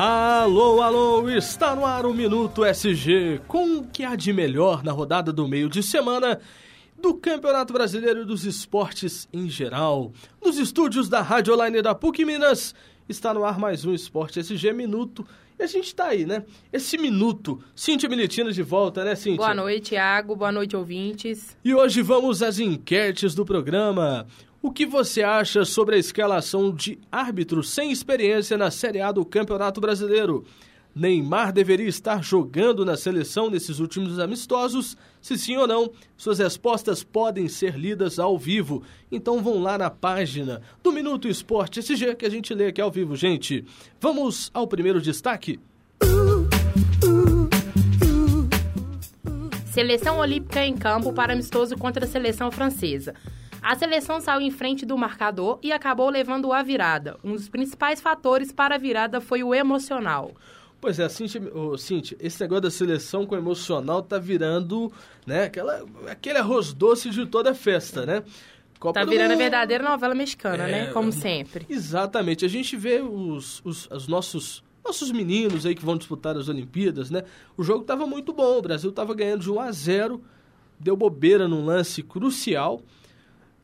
Alô, alô, está no ar o Minuto SG, com o que há de melhor na rodada do meio de semana do Campeonato Brasileiro dos Esportes em geral. Nos estúdios da Rádio Online da PUC Minas, está no ar mais um Esporte SG Minuto. E a gente está aí, né? Esse minuto. Cíntia Militina de volta, né, Cíntia? Boa noite, Thiago. Boa noite, ouvintes. E hoje vamos às enquetes do programa. O que você acha sobre a escalação de árbitros sem experiência na Série A do Campeonato Brasileiro? Neymar deveria estar jogando na seleção nesses últimos amistosos? Se sim ou não, suas respostas podem ser lidas ao vivo. Então vão lá na página do Minuto Esporte SG que a gente lê aqui ao vivo, gente. Vamos ao primeiro destaque. Seleção Olímpica em campo para amistoso contra a seleção francesa. A seleção saiu em frente do marcador e acabou levando a virada. Um dos principais fatores para a virada foi o emocional. Pois é, Cintia, oh, Cintia, esse negócio da seleção com emocional tá virando, né, aquela, aquele arroz doce de toda festa, né? Copa tá virando a verdadeira novela mexicana, né? é, né? Como sempre. Exatamente. A gente vê os, os, os nossos nossos meninos aí que vão disputar as Olimpíadas, né? O jogo estava muito bom, o Brasil estava ganhando de 1 a 0, deu bobeira num lance crucial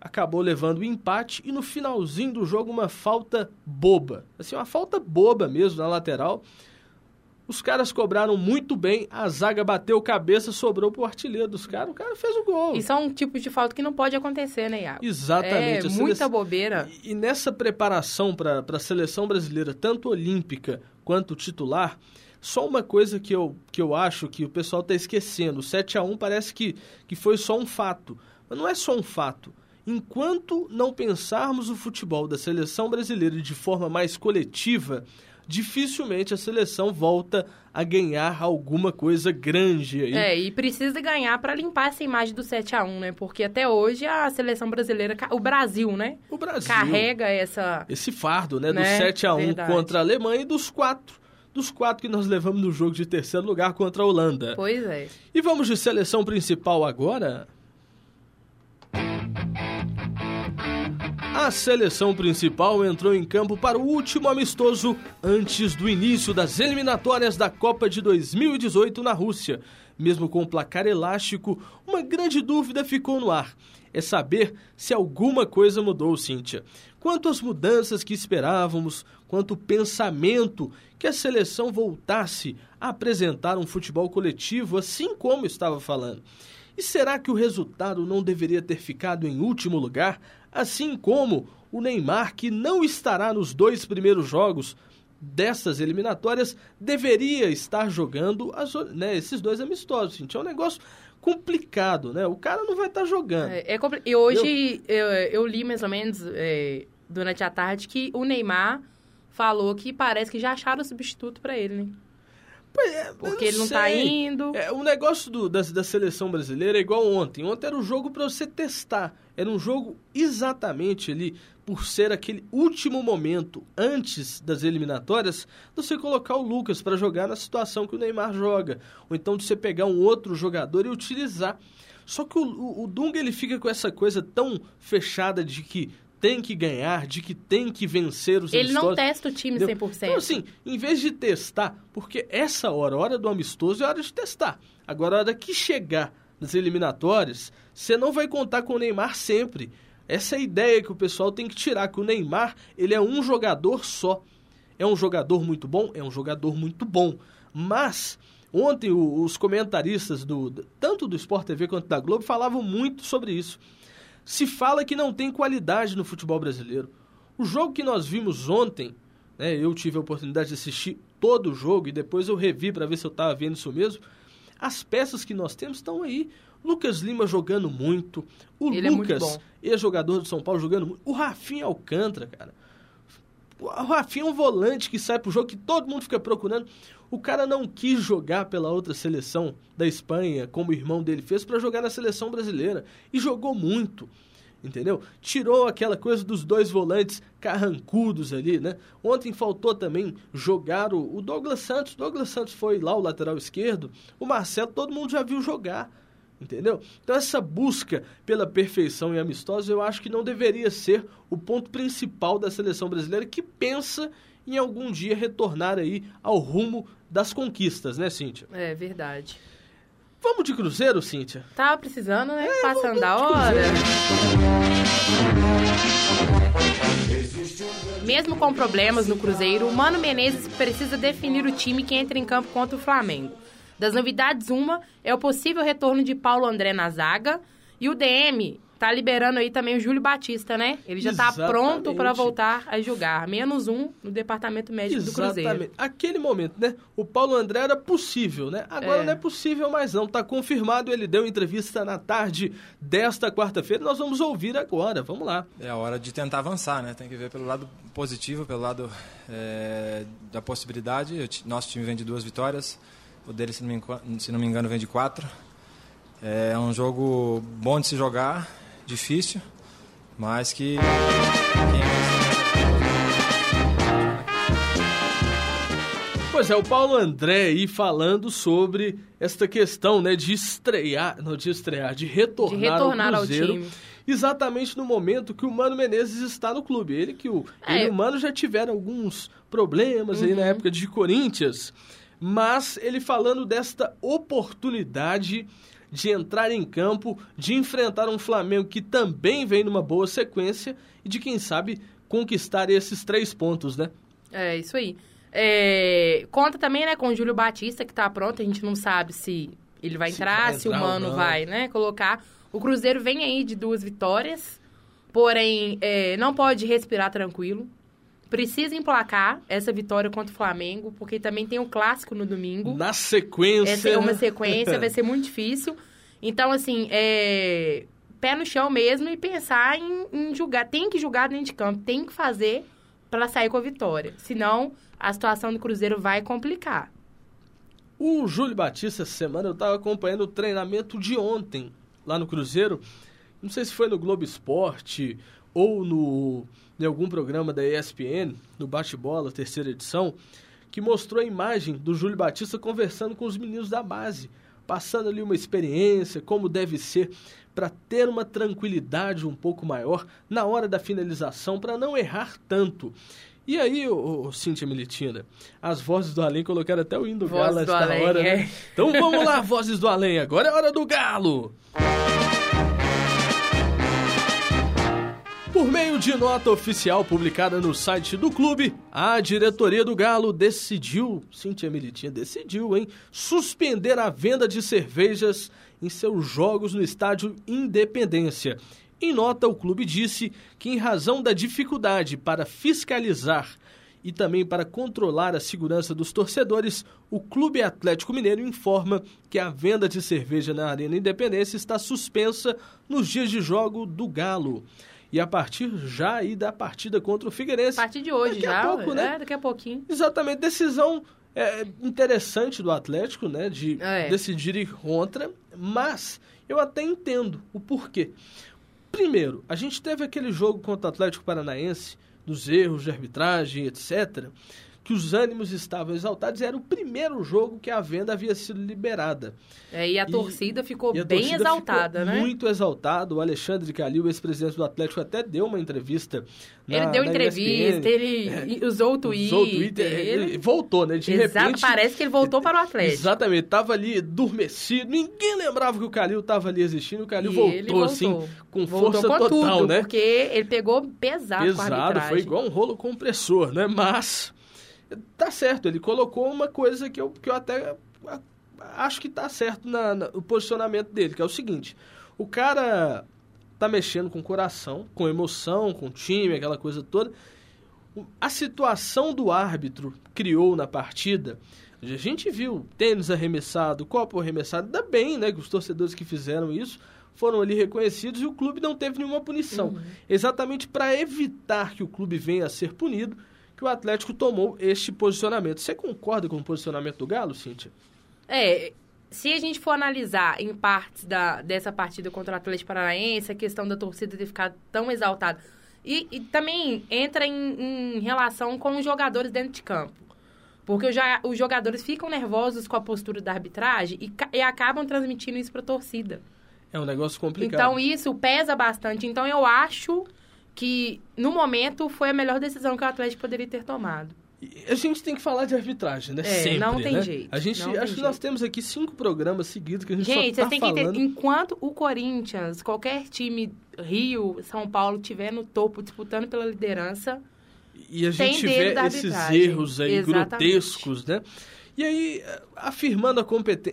acabou levando o empate e no finalzinho do jogo uma falta boba. Assim, uma falta boba mesmo na lateral. Os caras cobraram muito bem, a zaga bateu cabeça, sobrou pro artilheiro dos caras, o cara fez o gol. Isso é um tipo de falta que não pode acontecer, né, Iago? Exatamente. É muita bobeira. E, e nessa preparação para a seleção brasileira, tanto olímpica quanto titular, só uma coisa que eu, que eu acho que o pessoal está esquecendo: o 7 a 1 parece que, que foi só um fato. Mas não é só um fato. Enquanto não pensarmos o futebol da seleção brasileira de forma mais coletiva, dificilmente a seleção volta a ganhar alguma coisa grande aí. É, e precisa ganhar para limpar essa imagem do 7 a 1 né? Porque até hoje a seleção brasileira, o Brasil, né? O Brasil. Carrega essa... Esse fardo, né? Do 7 a 1 Verdade. contra a Alemanha e dos quatro dos quatro que nós levamos no jogo de terceiro lugar contra a Holanda. Pois é. E vamos de seleção principal agora? A seleção principal entrou em campo para o último amistoso antes do início das eliminatórias da Copa de 2018 na Rússia. Mesmo com o placar elástico, uma grande dúvida ficou no ar. É saber se alguma coisa mudou, Cíntia. Quanto às mudanças que esperávamos, quanto o pensamento que a seleção voltasse a apresentar um futebol coletivo, assim como estava falando. E será que o resultado não deveria ter ficado em último lugar, assim como o Neymar, que não estará nos dois primeiros jogos dessas eliminatórias, deveria estar jogando as, né, esses dois amistosos. Gente, é um negócio complicado, né? O cara não vai estar jogando. É, é E hoje eu... Eu, eu, li mais ou menos é, durante a tarde que o Neymar falou que parece que já acharam o substituto para ele, né? É, Porque ele não tá sei. tá indo. É, o negócio do, da, da seleção brasileira é igual ontem. Ontem era um jogo para você testar. Era um jogo exatamente ali, por ser aquele último momento antes das eliminatórias, de você colocar o Lucas para jogar na situação que o Neymar joga. Ou então de você pegar um outro jogador e utilizar. Só que o, o, o Dunga ele fica com essa coisa tão fechada de que tem que ganhar, de que tem que vencer os Ele não testa o time 100%. Então, assim, em vez de testar, porque essa hora, hora do amistoso, é hora de testar. Agora, a hora que chegar nas eliminatórias, você não vai contar com o Neymar sempre. Essa é a ideia que o pessoal tem que tirar, que o Neymar, ele é um jogador só. É um jogador muito bom? É um jogador muito bom. Mas, ontem os comentaristas, do tanto do Sport TV quanto da Globo, falavam muito sobre isso se fala que não tem qualidade no futebol brasileiro. O jogo que nós vimos ontem, né, eu tive a oportunidade de assistir todo o jogo e depois eu revi para ver se eu estava vendo isso mesmo. As peças que nós temos estão aí. Lucas Lima jogando muito, o Ele é Lucas, é ex-jogador do São Paulo, jogando muito. O Rafinha Alcântara, cara. O Rafinha é um volante que sai pro jogo que todo mundo fica procurando. O cara não quis jogar pela outra seleção da Espanha, como o irmão dele fez, para jogar na seleção brasileira. E jogou muito. Entendeu? Tirou aquela coisa dos dois volantes carrancudos ali, né? Ontem faltou também jogar o, Douglas Santos. Douglas Santos foi lá o lateral esquerdo. O Marcelo, todo mundo já viu jogar. entendeu? Então essa busca pela perfeição e amistosa eu acho que não deveria ser o ponto principal da seleção brasileira que pensa em algum dia retornar aí ao rumo das conquistas, né, Cíntia? É verdade. Vamos de cruzeiro, Cíntia? Tava precisando, né? É, Passando da hora. Mesmo com problemas no Cruzeiro, o Mano Menezes precisa definir o time que entra em campo contra o Flamengo. Das novidades, uma é o possível retorno de Paulo André na zaga e o DM tá liberando aí também o Júlio Batista, né? Ele já Exatamente. tá pronto para voltar a jogar. Menos um no departamento médico Exatamente. do Cruzeiro. Aquele momento, né? O Paulo André era possível, né? Agora é. não é possível mais não. Tá confirmado. Ele deu entrevista na tarde desta quarta-feira. Nós vamos ouvir agora. Vamos lá. É a hora de tentar avançar, né? Tem que ver pelo lado positivo, pelo lado é, da possibilidade. Nosso time vem de duas vitórias. O dele, se não me, se não me engano, vem de quatro. É um jogo bom de se jogar difícil, mas que. Pois é, o Paulo André aí falando sobre esta questão, né, de estrear, não de estrear, de retornar, de retornar ao Cruzeiro. Ao time. Exatamente no momento que o Mano Menezes está no clube. Ele que o, é. ele e o Mano já tiveram alguns problemas uhum. aí na uhum. época de Corinthians, mas ele falando desta oportunidade de entrar em campo, de enfrentar um Flamengo que também vem numa boa sequência e de, quem sabe, conquistar esses três pontos, né? É, isso aí. É, conta também, né, com o Júlio Batista, que tá pronto. A gente não sabe se ele vai se entrar, vai se o Mano vai, né, colocar. O Cruzeiro vem aí de duas vitórias, porém, é, não pode respirar tranquilo. Precisa emplacar essa vitória contra o Flamengo, porque também tem um clássico no domingo. Na sequência. Essa é uma sequência, vai ser muito difícil. Então, assim, é... pé no chão mesmo e pensar em, em julgar. Tem que julgar dentro de campo, tem que fazer para sair com a vitória. Senão, a situação do Cruzeiro vai complicar. O Júlio Batista, essa semana, eu estava acompanhando o treinamento de ontem lá no Cruzeiro. Não sei se foi no Globo Esporte ou no em algum programa da ESPN, no Bate-Bola, terceira edição, que mostrou a imagem do Júlio Batista conversando com os meninos da base, passando ali uma experiência, como deve ser, para ter uma tranquilidade um pouco maior na hora da finalização, para não errar tanto. E aí, ô, ô, Cíntia Militina, as vozes do além colocaram até o hino do Voz galo esta hora, né? é. né? Então vamos lá, vozes do além, agora é hora do galo! De nota oficial publicada no site do clube, a diretoria do Galo decidiu, Cintia Militinha decidiu, hein, suspender a venda de cervejas em seus jogos no estádio Independência. Em nota, o clube disse que, em razão da dificuldade para fiscalizar e também para controlar a segurança dos torcedores, o Clube Atlético Mineiro informa que a venda de cerveja na Arena Independência está suspensa nos dias de jogo do Galo. E a partir já aí da partida contra o Figueirense. A partir de hoje daqui já, a pouco, né? É, daqui a pouquinho. Exatamente, decisão é, interessante do Atlético, né? De é. decidir ir contra, mas eu até entendo o porquê. Primeiro, a gente teve aquele jogo contra o Atlético Paranaense, dos erros de arbitragem, etc., que os ânimos estavam exaltados. Era o primeiro jogo que a venda havia sido liberada. É, e a e, torcida ficou bem torcida exaltada, ficou né? Muito exaltado. O Alexandre Calil, ex-presidente do Atlético, até deu uma entrevista. Na, ele deu entrevista, ESPN. ele é, usou o Twitter. Usou o Twitter. Ele... ele voltou, né? De Exato, repente. Parece que ele voltou para o Atlético. Exatamente, estava ali adormecido. Ninguém lembrava que o Calil estava ali existindo. O Calil voltou, voltou, assim, com voltou força com total, tudo, né? Porque ele pegou pesado, pesado Foi igual um rolo compressor, né? Mas tá certo, ele colocou uma coisa que eu, que eu até acho que tá certo na, na, no posicionamento dele, que é o seguinte: o cara tá mexendo com o coração, com emoção, com o time, aquela coisa toda. A situação do árbitro criou na partida. A gente viu tênis arremessado, copo arremessado, ainda bem, né, que os torcedores que fizeram isso foram ali reconhecidos e o clube não teve nenhuma punição. Uhum. Exatamente para evitar que o clube venha a ser punido, que o Atlético tomou este posicionamento. Você concorda com o posicionamento do Galo, Cíntia? É, se a gente for analisar em partes da, dessa partida contra o Atlético Paranaense, a questão da torcida ter ficado tão exaltada, e, e também entra em, em, relação com os jogadores dentro de campo. Porque já, os jogadores ficam nervosos com a postura da arbitragem e, e acabam transmitindo isso para a torcida. É um negócio complicado. Então isso pesa bastante. Então eu acho que, no momento, foi a melhor decisão que o Atlético poderia ter tomado. A gente tem que falar de arbitragem, né? É, Sempre, não tem né? jeito. A gente, acho que jeito. nós temos aqui cinco programas seguidos que a gente, gente só tá falando... que entender, enquanto o Corinthians, qualquer time, Rio, São Paulo, tiver no topo disputando pela liderança, e a gente vê esses erros aí Exatamente. grotescos, né? E aí, afirmando a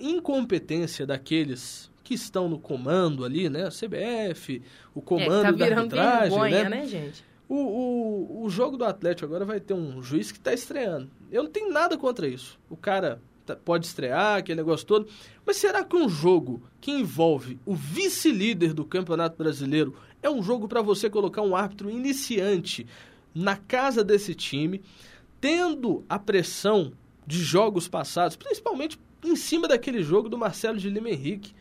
incompetência daqueles que estão no comando ali, né? A CBF, o comando é, tá da arbitragem, vergonha, né? né, gente? O, o, o jogo do Atlético agora vai ter um juiz que está estreando. Eu não tenho nada contra isso. O cara tá, pode estrear, aquele negócio todo. Mas será que um jogo que envolve o vice-líder do Campeonato Brasileiro é um jogo para você colocar um árbitro iniciante na casa desse time, tendo a pressão de jogos passados, principalmente em cima daquele jogo do Marcelo de Lima Henrique?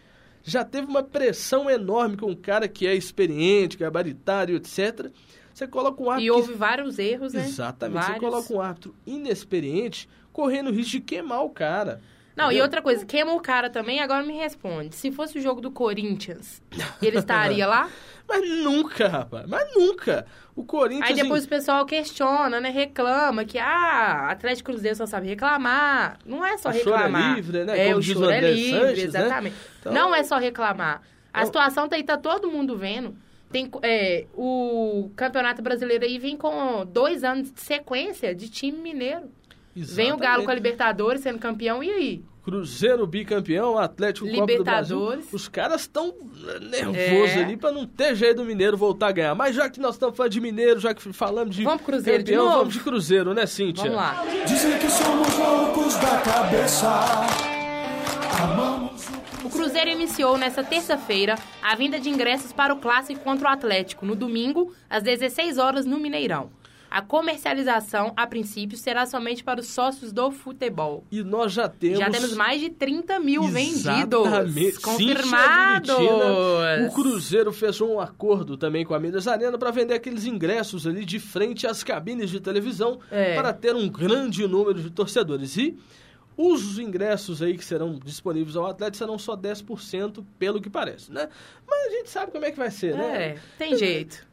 Já teve uma pressão enorme com um cara que é experiente, gabaritário, etc. Você coloca um árbitro. E houve que... vários erros, né? Exatamente. Vários. Você coloca um árbitro inexperiente correndo o risco de queimar o cara. Não, entendeu? e outra coisa, queima o cara também, agora me responde. Se fosse o jogo do Corinthians, ele estaria lá? Mas nunca, rapaz. Mas nunca. O Corinthians. Aí depois em... o pessoal questiona, né? Reclama que, ah, Atlético Cruzeiro só sabe reclamar. Não é só o reclamar. Choro é livre, né? É, Como o choro é livre, Sanches, exatamente. Né? Então... Não é só reclamar. A então... situação tá aí, tá todo mundo vendo. Tem, é, o Campeonato Brasileiro aí vem com dois anos de sequência de time mineiro. Exatamente. Vem o Galo com a Libertadores sendo campeão, e aí? Cruzeiro bicampeão, Atlético Copa do Brasil. Os caras estão nervosos é. ali para não ter jeito do Mineiro voltar a ganhar. Mas já que nós estamos falando de Mineiro, já que falamos de vamos Cruzeiro campeão, de novo? vamos de Cruzeiro, né, Cíntia? Vamos lá. Dizem que somos loucos da cabeça. Amamos o Cruzeiro iniciou nesta terça-feira a vinda de ingressos para o clássico contra o Atlético no domingo, às 16 horas no Mineirão. A comercialização, a princípio, será somente para os sócios do futebol. E nós já temos... Já temos mais de 30 mil Exatamente. vendidos. Confirmados. o Cruzeiro fechou um acordo também com a Minas Arena para vender aqueles ingressos ali de frente às cabines de televisão é. para ter um grande número de torcedores. E os ingressos aí que serão disponíveis ao atleta serão só 10%, pelo que parece, né? Mas a gente sabe como é que vai ser, né? É, tem jeito.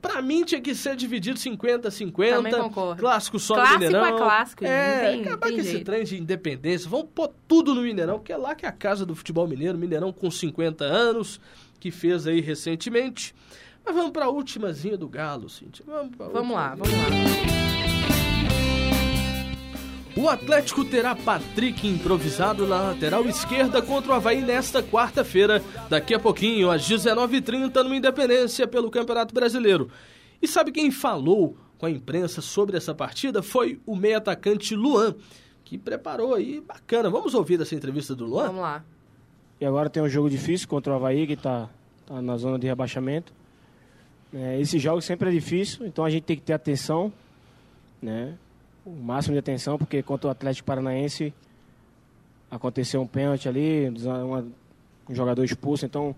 Pra mim tinha que ser dividido 50-50. Também concordo. Clássico só clássico no Mineirão. é clássico. É, tem, acabar tem com jeito. esse trem de independência. Vamos pôr tudo no Mineirão, porque é lá que é a casa do futebol mineiro. Mineirão com 50 anos, que fez aí recentemente. Mas vamos pra ultimazinha do Galo, Cintia. Vamos, vamos lá, vamos lá. O Atlético terá Patrick improvisado na lateral esquerda contra o Havaí nesta quarta-feira, daqui a pouquinho, às 19h30, no Independência, pelo Campeonato Brasileiro. E sabe quem falou com a imprensa sobre essa partida? Foi o meio-atacante Luan, que preparou aí, bacana. Vamos ouvir essa entrevista do Luan? Vamos lá. E agora tem um jogo difícil contra o Havaí, que está tá na zona de rebaixamento. É, esse jogo sempre é difícil, então a gente tem que ter atenção, né? O máximo de atenção, porque contra o Atlético Paranaense aconteceu um pênalti ali, uma, um jogador expulso, então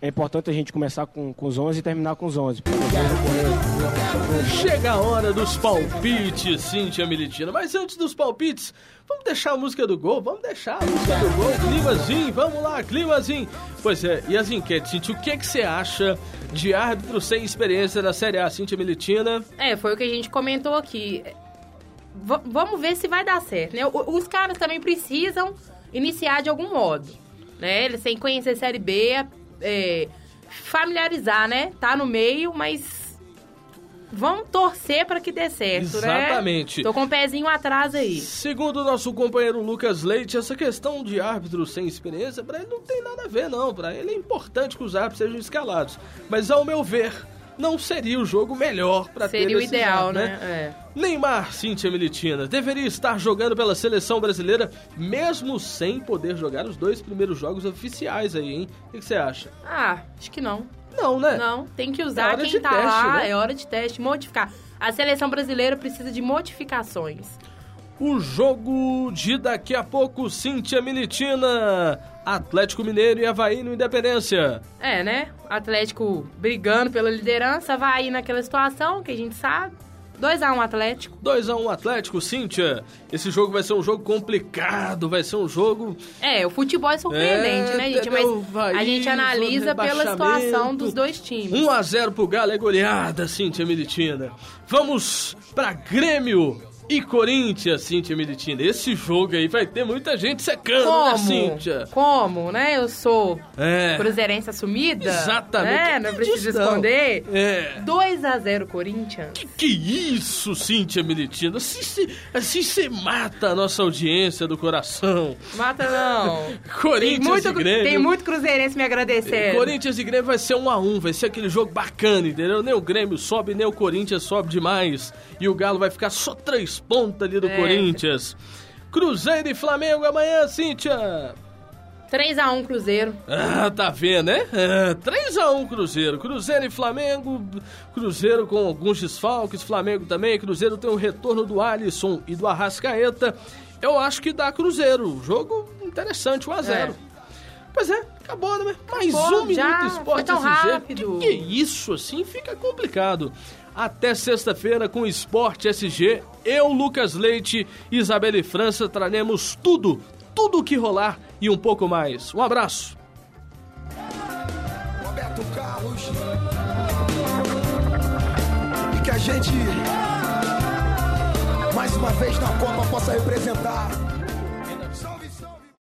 é importante a gente começar com, com os 11 e terminar com os 11. Chega a hora dos palpites, Cíntia Militina. Mas antes dos palpites, vamos deixar a música do gol? Vamos deixar a música do gol, climazinho, vamos lá, climazinho. Pois é, e as enquetes, Cíntia, o que, que você acha de árbitro sem experiência na Série A, Cíntia Militina? É, foi o que a gente comentou aqui vamos ver se vai dar certo, né? O, os caras também precisam iniciar de algum modo, né? Eles sem conhecer Série B, é, familiarizar, né? Tá no meio, mas vamos torcer para que dê certo, Exatamente. né? Tô com um pezinho atrás aí. Segundo o nosso companheiro Lucas Leite, essa questão de árbitro sem experiência, para ele não tem nada a ver, não. Para ele é importante que os árbitros sejam escalados. Mas, ao meu ver, não seria o jogo melhor para ter Seria o ideal, né? né? É. Neymar, Cíntia Militina, deveria estar jogando pela seleção brasileira, mesmo sem poder jogar os dois primeiros jogos oficiais aí, hein? O que você acha? Ah, acho que não. Não, né? Não, tem que usar é quem tá teste, lá, né? é hora de teste, modificar. A seleção brasileira precisa de modificações. O jogo de daqui a pouco, Cíntia Militina. Atlético Mineiro e Havaí no Independência. É, né? Atlético brigando pela liderança, Havaí naquela situação que a gente sabe. 2x1 um Atlético. 2x1 um Atlético, Cíntia. Esse jogo vai ser um jogo complicado, vai ser um jogo. É, o futebol é surpreendente, É, né, gente? Mas a gente analisa pela situação dos dois times. 1x0 pro Galo é goleada, Cíntia Militina. Vamos pra Grêmio e Corinthians, Cíntia Militina. Esse jogo aí vai ter muita gente secando, né, Como? Cíntia? Como, né? Eu sou É. cruzeirense assumida. Exatamente. Né? Não preciso esconder. É. 2x0 Corinthians. Que, que isso, Cíntia Militina? Assim você assim mata a nossa audiência do coração. Mata não. Tem Corinthians muito, e Grêmio. tem muito cruzeirense me agradecendo. Corinthians e Grêmio vai ser um a um, vai ser aquele jogo bacana, entendeu? Nem o Grêmio sobe, nem o Corinthians sobe demais. E o Galo vai ficar só três pontas ali do É. Corinthians. Cruzeiro e Flamengo amanhã, Cíntia. 3x1 Cruzeiro. Ah, tá vendo, né? É, 3x1 Cruzeiro. Cruzeiro e Flamengo. Cruzeiro com alguns desfalques, Flamengo também. Cruzeiro tem o retorno do Alisson e do Arrascaeta. Eu acho que dá Cruzeiro. Jogo interessante, 1x0. É. Pois é, acabou, né? Mais Acabou, um já, Minuto Esporte tão rápido. Que, que é isso, assim fica complicado. Até sexta-feira com Esporte SG. Eu, Lucas Leite, Isabelle França traremos tudo, tudo o que rolar e um pouco mais. Um abraço. Roberto Carlos. E que a gente, mais uma vez na Copa, possa representar